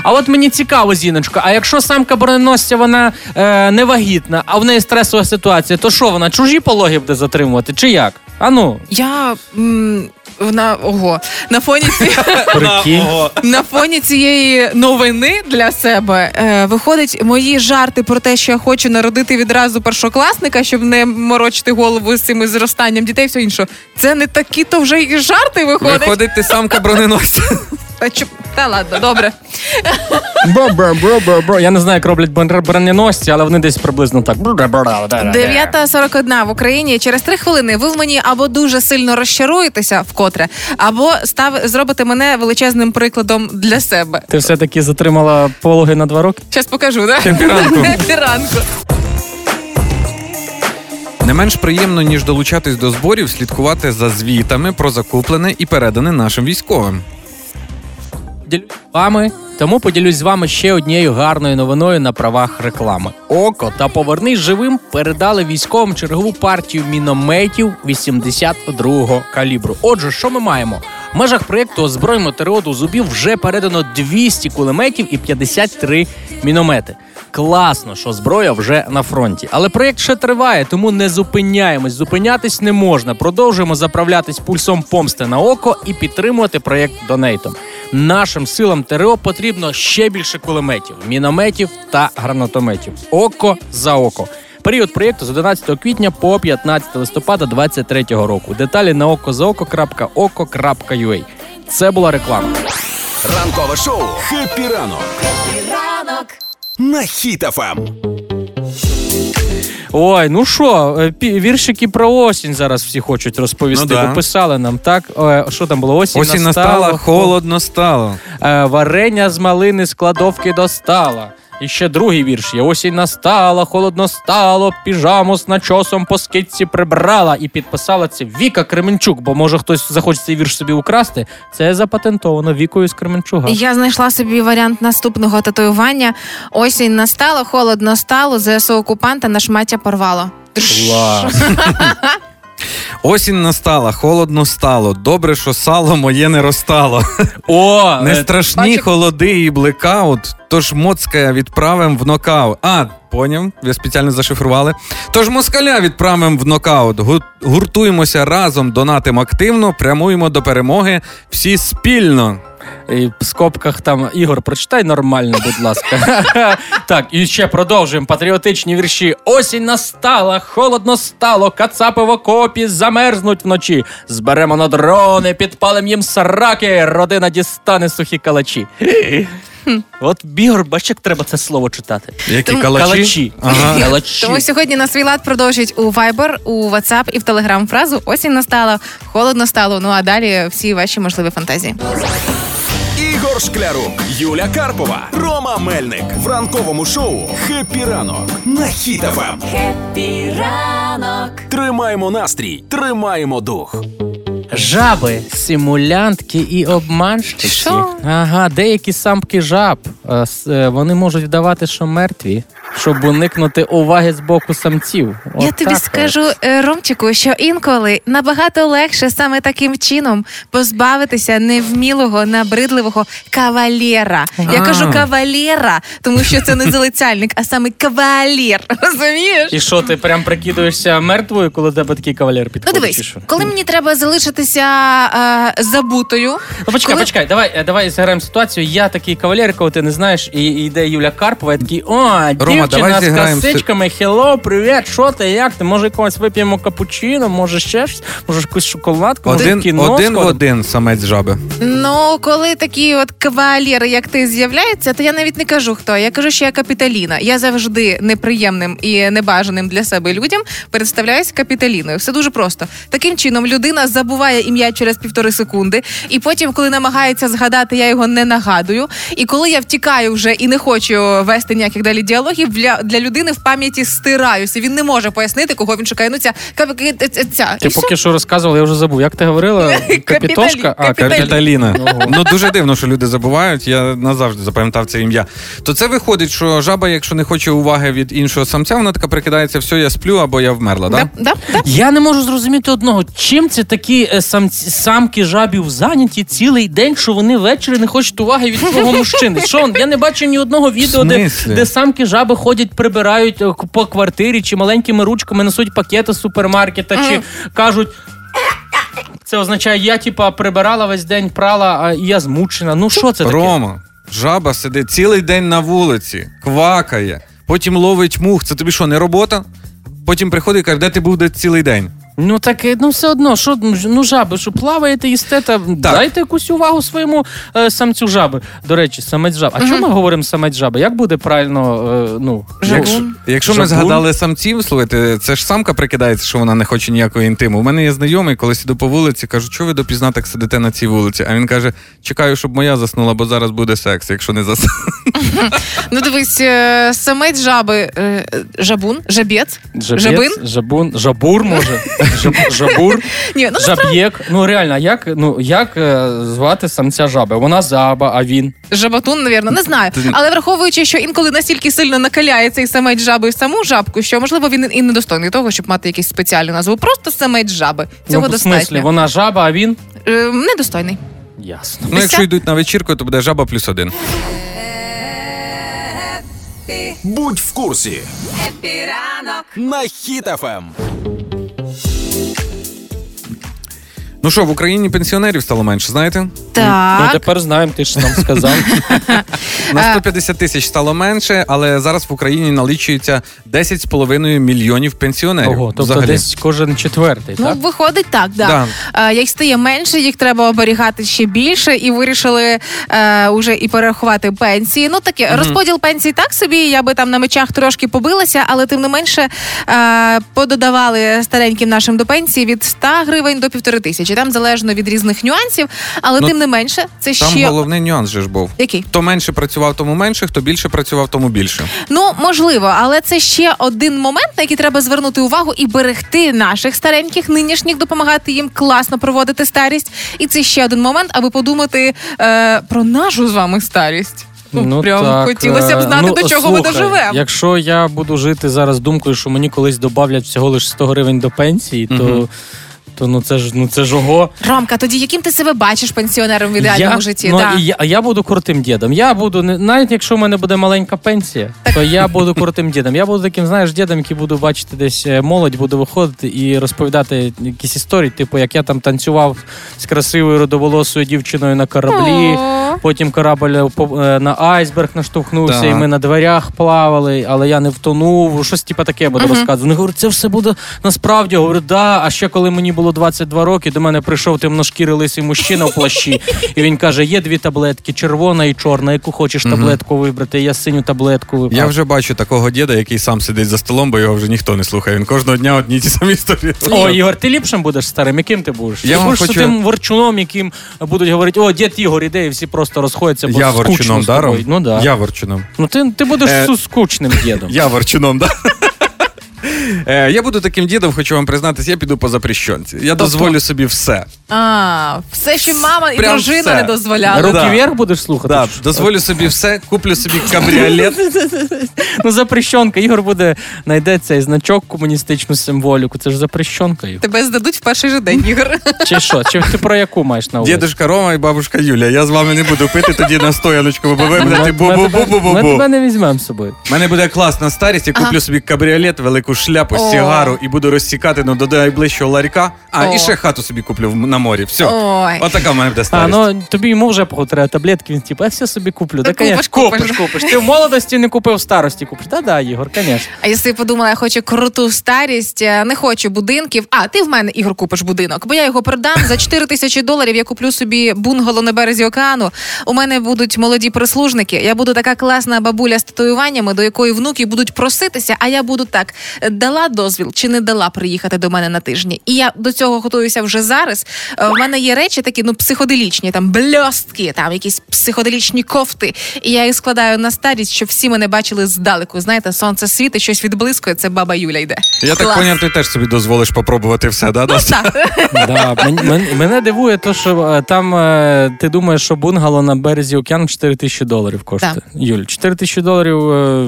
А от мені цікаво, Зіночка, а якщо самка броненосця вона е, невагітна, а в неї стресова ситуація, то що вона чужі пологи буде затримувати? Чи як? А ну, Я м, на ого на фоні ці, прикинь. на фоні цієї новини для себе е, виходить мої жарти про те, що я хочу народити відразу першокласника, щоб не морочити голову з цим зростанням дітей. Все інше. Це не такі то вже й жарти виходять. Виходить, ти сам броненосця. Та, та ладно, добре. Бро-бро-бро-бро-бро. Я не знаю, як роблять бр- броненосці, але вони десь приблизно так. 9.41 в Україні. Через три хвилини ви в мені або дуже сильно розчаруєтеся вкотре, або став зробите мене величезним прикладом для себе. Ти все-таки затримала пологи на два роки? Зараз покажу, да? Хеппі ранок. Не менш приємно, ніж долучатись до зборів, слідкувати за звітами про закуплене і передане нашим військовим. Ділюсь з вами, тому поділюсь з вами ще однією гарною новиною на правах реклами. Око та повернись живим передали військовим чергову партію мінометів 82-го калібру. Отже, що ми маємо? В межах проєкту озброїмо ТРО зубів вже передано 200 кулеметів і 53 міномети. Класно, що зброя вже на фронті. Але проєкт ще триває, тому не зупиняємось. Зупинятись не можна. Продовжуємо заправлятись пульсом помсти на око і підтримувати проєкт донейтом. Нашим силам ТРО потрібно ще більше кулеметів, мінометів та гранатометів. Око за око. Період проєкту з 11 квітня по 15 листопада 2023 року. Деталі на okozaoko.oko.ua. Це була реклама. Ранкове шоу «Хеппі ранок» ранок, на Ем. Хіт-ФМ. Ой, ну що, е, віршики про осінь зараз всі хочуть розповісти. Ну да. Бо писали нам, так? Е, Що там було? Осінь, Осінь настала, настала, холодно стало. Е, Варення з малини з кладовки достала. І ще другий вірш є. Осінь настала, холодно стало, піжаму з начосом по скидці прибрала. І підписала це Віка Кременчук, бо може хтось захоче цей вірш собі украсти. Це запатентовано Вікою з Кременчуга. Я знайшла собі варіант наступного татуювання. Осінь настала, холодно стало, ЗСУ окупанта на шмаття порвало. Клас. Осінь настала, холодно стало. Добре, що сало моє не розтало. О, Не е, страшні бачу- холоди і блекаут, тож моцкая відправим в нокаут. А, поняв, ви спеціально зашифрували. Тож москаля відправим в нокаут. Гуртуємося разом, донатим активно, прямуємо до перемоги всі спільно. І в скобках там Ігор, прочитай нормально, будь ласка. так, і ще продовжуємо патріотичні вірші. Осінь настала, холодно стало, кацапи в окопі замерзнуть вночі. Зберемо на дрони, підпалим їм сраки, родина дістане сухі калачі. От Ігор, бач, як треба це слово читати. Які Тому- калачі? Калачі. Ага. Калачі. Тому сьогодні на свій лад продовжують у Viber, у WhatsApp і в Telegram фразу Осінь настала, холодно стало. Ну а далі всі ваші можливі фантазії. Ігор Шклярук, Юля Карпова, Рома Мельник в ранковому шоу «Хеппі ранок» на Хіт-ФМ. Хеппі ранок. Тримаємо настрій, тримаємо дух. Жаби, симулянтки і обманщиці. Що? Ага, деякі самки жаб. е, е, Вони можуть вдавати, що мертві, щоб уникнути уваги з боку самців. Я тобі так скажу, е, Ромчику, що інколи набагато легше саме таким чином позбавитися невмілого, набридливого кавалєра. Я кажу кавалєра, тому що це не залицяльник, а саме кавалєр. Розумієш? І що, ти прям прикидуєшся мертвою, коли тебе такий кавалер Ну підходить? чи дивись, коли мені треба залишитися е, забутою. Ну, почекай, коли- почекай, давай, е, давай зіграємо ситуацію. Я такий кавалер, кого ти не знаєш, і, і йде Юля Карпова, я такий, о, дівчина давай з зіграємо косичками, хелло, привіт, що ти, як ти? Може, якогось вип'ємо капучино, може ще щось, може якусь шоколадку, Один, кіно один в один самець жаби. Ну, коли такі от кавалєри, як ти, з'являються, то я навіть не кажу хто. Я кажу, що я капіталіна. Я завжди неприємним і небажаним для себе людям представляюсь капіталіною. Все дуже просто. Таким чином, людина забуває ім'я через півтори секунди, і потім, коли намагається згадати, я його не нагадую. І коли я втікаю вже і не хочу вести ніяких далі діалогів, для, для людини в пам'яті стираюся. Він не може пояснити, кого він шукає. Ну ця кап- ця. Ти поки що розказувала, я вже забув. Як ти говорила? Капітошка? А, Капіталіна. Ну дуже дивно, що люди забувають. Я назавжди запам'ятав це ім'я. То це виходить, що жаба, якщо не хоче уваги від іншого самця, вона така прикидається, все, я сплю або я вмерла. Да, Да? да, да. Я не можу зрозуміти одного, чим це такі е, самці, самки жабів зайняті цілий день, що вони ввечері не хочуть уваги від свого мужчини. Що я не бачу ні одного відео, де, де самки жаби ходять, прибирають е, по квартирі, чи маленькими ручками несуть пакети з супермаркета, чи кажуть. Це означає, я типа прибирала весь день, прала, а я змучена. Ну що це таке? Рома, жаба сидить цілий день на вулиці, квакає, потім ловить мух. Це тобі що, не робота? Потім приходить і каже, де ти був де цілий день? Ну так ну все одно, що ну, ну жаби, що плаваєте, їсте, та дайте якусь увагу своєму е, самцю жаби. До речі, самець жаби. А чому ми говоримо самець жаби? Як буде правильно, е, ну Якщо, якщо ми згадали самців, слухайте, це ж самка прикидається, що вона не хоче ніякого інтиму. У мене є знайомий, коли сіду по вулиці, кажу, що ви допізна так сидите на цій вулиці? А він каже: чекаю, щоб моя заснула, бо зараз буде секс, якщо не засне. Ну дивись, е, самець жаби, е, жабун, жабець, жабин. жабун, жабур може, жабур, Ні, ну жаб'єк. Ну реально, як ну як е, звати самця жаби? Вона жаба, а він. жаботун, навірно, не знаю. Але враховуючи, що інколи настільки сильно накаляє цей самець жаби в саму жабку, що можливо він і недостойний того, щоб мати якийсь спеціальну назву. Просто самець жаби. Цього ну, в смислі, вона жаба, а він. Е, недостойний. Ясно. Ну, якщо йдуть на вечірку, то буде жаба плюс один. Будь в курсі на Хіт-ФМ. Ну що, в Україні пенсіонерів стало менше, знаєте? Ну тепер знаємо, ти ж нам сказав. На 150 тисяч стало менше, але зараз в Україні налічується 10,5 мільйонів пенсіонерів. Ого, тобто взагалі. десь кожен четвертий, Ну, так? виходить так, да. Да. Е, як стає менше, їх треба оберігати ще більше, і вирішили е, уже і перерахувати пенсії. Ну таке розподіл пенсій так собі. Я би там на мечах трошки побилася, але тим не менше е, пододавали стареньким нашим до пенсії від 100 гривень до півтори тисячі. Там залежно від різних нюансів, але Ну, тим не менше, це Там ще головний нюанс же ж був. який? Хто менше працював, тому менше, хто більше працював, тому більше. Ну можливо, але це ще один момент, на який треба звернути увагу і берегти наших стареньких нинішніх, допомагати їм класно проводити старість. І це ще один момент, аби подумати е, про нашу з вами старість. Ну, прям хотілося б е, знати, ну, до чого ми доживемо. Якщо я буду жити зараз думкою, що мені колись додавлять всього лише 100 гривень до пенсії, то Мгм. То ну це ж ну це ж ого. Ромка, тоді яким ти себе бачиш пенсіонером в ідеальному житті? ну, да. і я, я буду крутим дідом. Я буду не навіть якщо в мене буде маленька пенсія, то я буду крутим дідом. Я буду таким, знаєш, дідом, який буду бачити десь е, молодь, буду виходити і розповідати якісь історії, типу, як я там танцював з красивою родоволосою дівчиною на кораблі. О. Потім корабль е, по- е, на айсберг наштовхнувся, Так. і ми на дверях плавали, але я не втонув. Щось типу таке буду розказувати. Вони говорять, це все буде насправді. Я говорю, да. А ще коли мені було 22 роки, до мене прийшов темношкірий лисий мужчина в плащі, і він каже: є дві таблетки, червона і чорна. Яку хочеш таблетку вибрати? Я синю таблетку вибрав. Я вже бачу такого діда, який сам сидить за столом, бо його вже ніхто не слухає. Він кожного дня одні ті самі історії. О, Ігор, ти ліпшим будеш старим, яким ти будеш? Я ти будеш хочу- тим ворчуном, яким будуть говорити, о, дід Ігор іде, і всі просто розходяться, бо Я ворчуном з тобою. даром. Ну да. Я ворчуном. Ну ти, ти будеш Е, скучним дідом. Я ворчуном, да? Е, Я буду таким дідом, хочу вам признатись, я піду по запрещенці. Я дозволю собі все. А, все, що мама і Прям дружина все. не дозволяли. Руки Да. вверх будеш слухати? Да, чи дозволю собі все, куплю собі кабріолет. Ну, запрещенка. Ігор буде знайде цей значок, комуністичну символіку. Це ж запрещенка. Ігор. Тебе здадуть в перший же день, Ігор. Чи що? Чи ти про яку маєш на увазі? Дідушка Рома і бабушка Юля. Я з вами не буду пити тоді на стояночку, бо ви Ми- будете ми тебе- Ми бу-бу-бу-бу-бу. тебе не візьмемо з собою. У мене буде класна старість, я куплю собі кабріолет, велику шляпу, О. сігару і буду розсікати ну, до найближчого ларька. А, О. і ще хату собі куплю в- на морі. Все. Ой. Отака в мене буде А, старість. ну тобі йому вже треба таблетки, він типу, я все собі куплю. Та конечно, купиш, купиш. купиш, купиш. Ти в молодості не купив, в старості купиш. Та да, Ігор, звісно. А я собі подумала, я хочу круту старість, е, не хочу будинків. А, ти в мене Ігор купиш будинок, бо я його продам за 4 тисячі доларів. Я куплю собі бунгало на березі океану. У мене будуть молоді прислужники. Я буду така класна бабуля з татуюваннями, до якої внуки будуть проситися. А я буду так: дала дозвіл чи не дала приїхати до мене на тижні. І я до цього готуюся вже зараз. Е, У мене є речі такі, ну психоделічні, там бльостки, там якісь психоделічні кофти. І я їх складаю на старість, щоб всі мене бачили здалеку. Знаєте, сонце світить, щось відблискує. Це баба Юля йде. Я так поняв, ти теж собі дозволиш попробувати все, да? Ну, так. Да, мен- мен- мене дивує, то, що е, там е, ти думаєш, що бунгало на березі океану 4 тисячі доларів коштує. Юль, 4 тисячі доларів. е,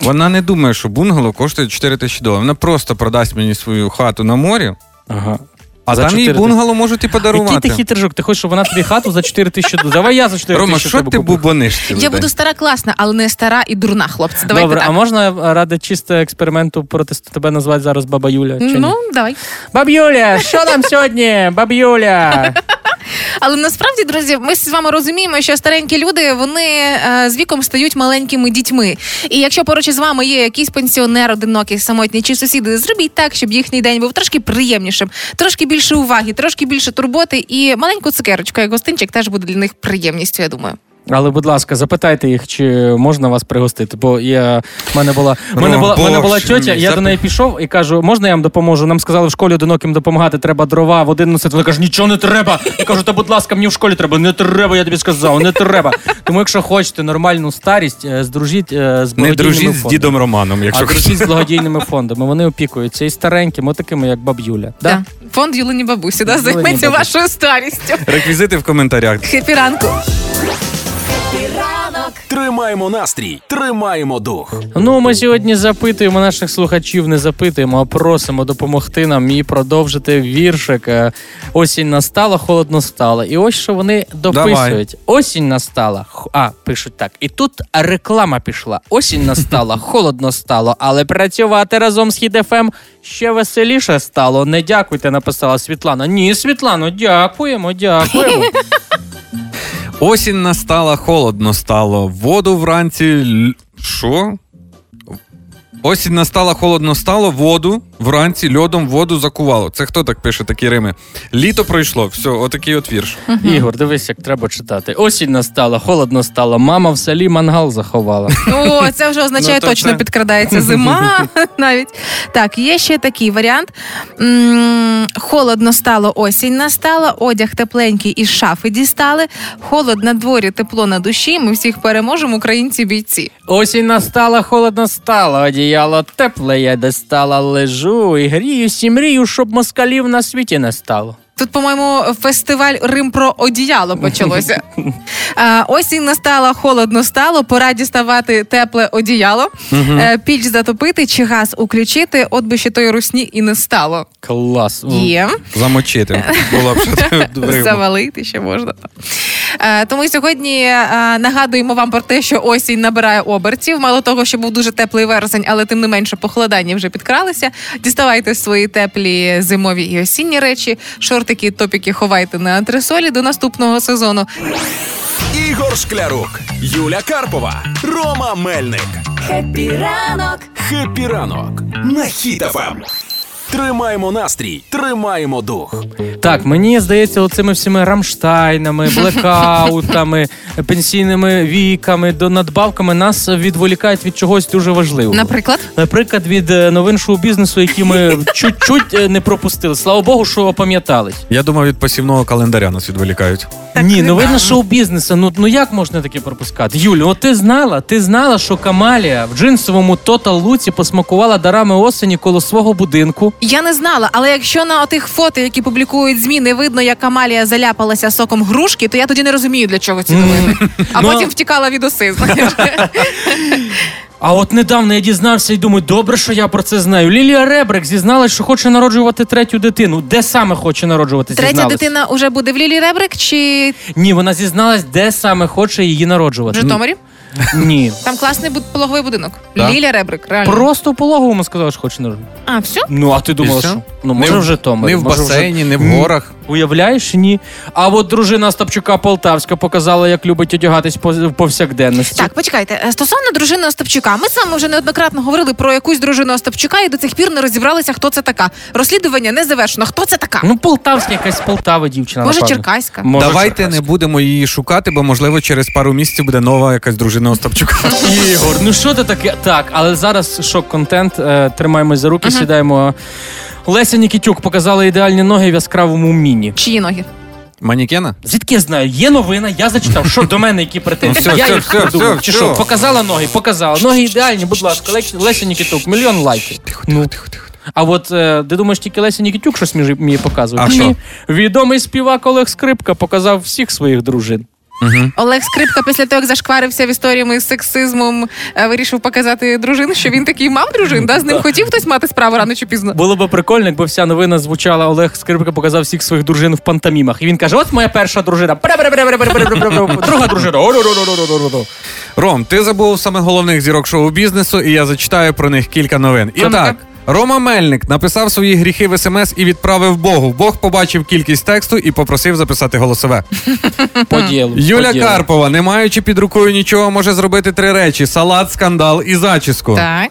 Вона не думає, що бунгало коштує 4 тисячі доларів. Вона просто продасть мені свою хату на морі, Ага. а За там їй 4 бунгало можуть і подарувати. Який ти хитрожок? Ти хочеш, щоб вона тобі хату за 4 тисячі доларів? Давай я за 4 Рома, тисячі що тебе ти куплю. бубониш цілий Я день? буду стара класна, але не стара і дурна, хлопці. Давайте Добре, так. а можна е, ради чисто експерименту проти тебе назвати зараз Баба Юля? Чи Ну, ні? давай. Баб Юля, що там сьогодні? Баб Юля. Але насправді, друзі, ми з вами розуміємо, що старенькі люди вони е, з віком стають маленькими дітьми. І якщо поруч із вами є якийсь пенсіонер, одинокий, самотній чи сусіди, зробіть так, щоб їхній день був трошки приємнішим, трошки більше уваги, трошки більше турботи, і маленьку цукерочку, як гостинчик, теж буде для них приємністю. Я думаю. Але, будь ласка, запитайте їх, чи можна вас пригостити. Бо я в мене була в мене була, в мене була тьотя, я до неї пішов і кажу, можна я вам допоможу? Нам сказали в школі одиноким допомагати, треба дрова, води носити. Вона каже, нічого не треба. Я кажу, та будь ласка, мені в школі треба. Не треба, я тобі сказав, не треба. Тому, якщо хочете нормальну старість, е, здружіть е, з Не благодійними дружіть з дідом Романом, якщо А дружіть з благодійними фондами. Вони опікуються і старенькими, такими, як баб Юля. Да? Да. Фонд Юлині бабусі да, займеться вашою старістю. реквізити в коментарях. Хеппі ранок. Ранок Тримаємо настрій, тримаємо дух. Ну, ми сьогодні запитуємо наших слухачів, не запитуємо, а просимо допомогти нам і продовжити віршик. Е, Осінь настала, холодно стало. І ось що вони дописують. Осінь настала. А, пишуть так. І тут реклама пішла. Осінь настала, холодно стало, але працювати разом з Хіт ФМ ще веселіше стало. Не дякуйте, написала Світлана. Ні, Світлано, дякуємо, дякуємо. Осінь настала, холодно стало. Воду вранці. Що? Осінь настала, холодно стало, воду вранці льодом воду закувало. Це хто так пише такі рими? Літо пройшло. Все, отакий от вірш. Ігор, дивись, як треба читати. Осінь настала, холодно стало. Мама в селі мангал заховала. О, це вже означає Ну, то точно це- підкрадається зима навіть. Так, є ще такий варіант. Холодно стало, осінь настала, одяг тепленький із шафи дістали. Холод на дворі, тепло на душі. Ми всіх переможемо, українці бійці. Осінь настала, холодно стало, одіяло тепле я достала, лежу і гріюсь і мрію, щоб москалів на світі не стало. Тут, по-моєму, фестиваль Рим про одіяло почалося. Осінь настала, холодно стало. Пора діставати тепле одіяло, е, піч затопити чи газ уключити, от би ще тої русні і не стало. Клас. Є. Замочити. Було б. Завалити ще можна. Е, Тому сьогодні е, нагадуємо вам про те, що осінь набирає обертів. Мало того, що був дуже теплий вересень, але тим не менше похолодання вже підкралися. Діставайте свої теплі зимові і осінні речі, шортики, топіки ховайте на антресолі до наступного сезону. Ігор Шклярук, Юля Карпова, Рома Мельник. Хеппі ранок! Хеппі ранок на Хіт-ФМ. Тримаємо настрій, тримаємо дух. Так, мені здається, оцими всіми рамштайнами, блекаутами, пенсійними віками, до надбавками нас відволікають від чогось дуже важливого. Наприклад, Наприклад, від е, новин шоу-бізнесу, які ми чуть-чуть е, не пропустили. Слава Богу, що опам'ятались. Я думав, від посівного календаря нас відволікають. Ні, новини шоу-бізнесу. Ну ну як можна таке пропускати? Юлю, от ти знала? Ти знала, що Камалія в джинсовому тотал луці посмакувала дарами осені коло свого будинку. я не знала, але якщо на отих фото, які публікують змі, не видно, як Амалія заляпалася соком грушки, то я тоді не розумію, для чого ці новини. А Ну, потім втікала від оси. знаєш. А от недавно я дізнався і думаю, добре, що я про це знаю. Лілія Ребрик зізналась, що хоче народжувати третю дитину. Де саме хоче народжувати? Третя зізналась? дитина уже буде в Лілі Ребрик чи Ні, вона зізналась, де саме хоче її в народжувати. Житомирі? Ні. Там класний буд- пологовий будинок. Так? Ліля Ребрик, реально. Просто в пологовому сказала, що хоче народжувати. А, все? Ну, а ти думала, все? що? Ну, Не може в- в Житомирі. Не в може, вже- басейні, не в Ні. горах. Уявляєш, ні. А от дружина Остапчука Полтавська показала, як любить одягатись по в повсякденності. Так, почекайте. Е, Стосовно дружини Остапчука, ми саме вже неоднократно говорили про якусь дружину Остапчука і до цих пір не розібралися, хто це така. Розслідування не завершено. Хто це така? Ну, полтавська якась з Полтави дівчина. Може, напевно. черкаська? Може, Давайте черкаська. не будемо її шукати, бо можливо через пару місяців буде нова якась дружина Остапчука. Ігор, ну що ти таке? Так, але зараз шок-контент. Е, тримаємось за руки, сідаємо. Леся Нікітюк показала ідеальні ноги в яскравому міні. Чиї ноги? Манікена? Звідки я знаю? Є новина, я зачитав. Що до мене, які претензії? Ну, все, я все, їх все, придумав. все, Чи все. що? Показала ноги, показала. Ноги ідеальні, будь ласка. Леся, Леся Нікітюк, мільйон лайків. Ну. А от е, ти думаєш, тільки Леся Нікітюк щось між мені показує? А Ні. що? Відомий співак Олег Скрипка показав всіх своїх дружин. Олег Скрипка після того, як зашкварився в історіями з сексизмом, е, вирішив показати дружин, що він такий мав дружин, да? з ним хотів хтось мати справу рано чи пізно. Було б прикольно, якби вся новина звучала. Олег Скрипка показав всіх своїх дружин в пантомімах. І він каже: от моя перша дружина. Друга дружина. Ром, ти забув самих головних зірок шоу-бізнесу, і я зачитаю про них кілька новин. І так. Рома Мельник написав свої гріхи в смс і відправив Богу. Бог побачив кількість тексту і попросив записати голосове. По ділу. Юля по ділу. Карпова, не маючи під рукою нічого, може зробити три речі: салат, скандал і зачіску. Так.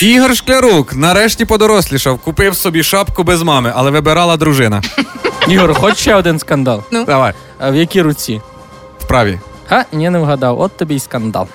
Ігор Шклярук нарешті подорослішав, купив собі шапку без мами, але вибирала дружина. Ігор, хоч ще один скандал. Давай, А в якій руці? вправі. Ха, ні, не вгадав. От тобі й скандал.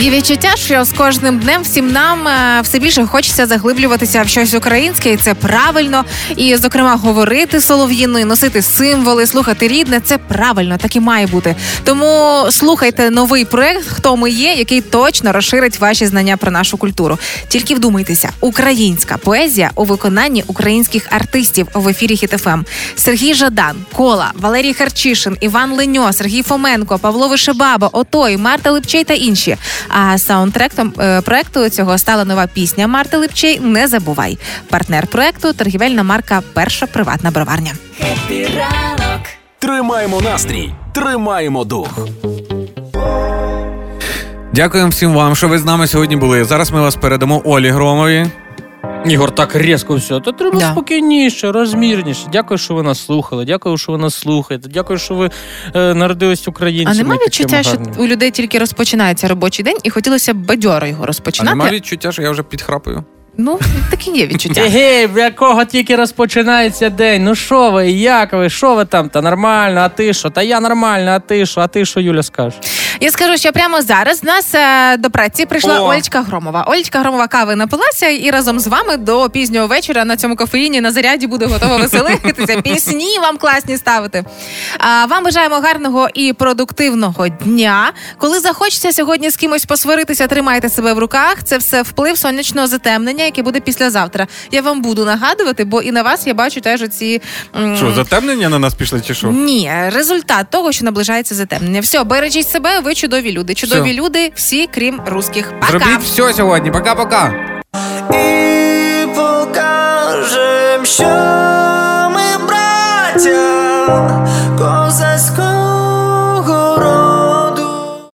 Є відчуття, що з кожним днем всім нам е, все більше хочеться заглиблюватися в щось українське, і це правильно. І, зокрема, говорити солов'їною, носити символи, слухати рідне це правильно, так і має бути. Тому слухайте новий проект Хто ми є, який точно розширить ваші знання про нашу культуру. Тільки вдумайтеся, українська поезія у виконанні українських артистів в ефірі Хіт-ФМ. Сергій Жадан, Кола, Валерій Харчишин, Іван Леньо, Сергій Фоменко, Павло Вишебаба, Отой, Марта Липчей та інші. А саундтректом е, проекту цього стала нова пісня Марти Липчей. Не забувай. Партнер проекту торгівельна марка Перша приватна броварня. Ранок! Тримаємо настрій, тримаємо дух. Дякуємо всім вам, що ви з нами сьогодні були. Зараз ми вас передамо Олі Громові. Ігор, так різко все. То треба Да. спокійніше, розмірніше. Дякую, що ви нас слухали. Дякую, що ви нас слухаєте. Дякую, що ви е, народились українцями. А немає відчуття, що у людей тільки розпочинається робочий день, і хотілося б бадьоро його А розпочинати. немає відчуття, що я вже підхрапую. Ну таке є відчуття. Егей, в якого тільки розпочинається день. Ну що ви, як ви, що ви там? Та нормально, а ти що? Та я нормально, а ти що? А ти що, Юля, скажеш? Я скажу, що прямо зараз нас е, до праці прийшла О. Олечка Громова. Олечка Громова кави напилася і разом з вами до пізнього вечора на цьому кофеїні на заряді буде готова веселитися. Пісні вам класні ставити. А вам бажаємо гарного і продуктивного дня. Коли захочеться сьогодні з кимось посваритися, тримайте себе в руках. Це все вплив сонячного затемнення, яке буде післязавтра. Я вам буду нагадувати, бо і на вас я бачу теж оці Що, затемнення на нас пішли чи що? ні, результат того, що наближається затемнення. Все, бережіть себе, ви чудові люди. Чудові Все. люди, всі, крім русських. Пока. Зробіть все сьогодні. Пока-пока. І покажем, що ми браття козацького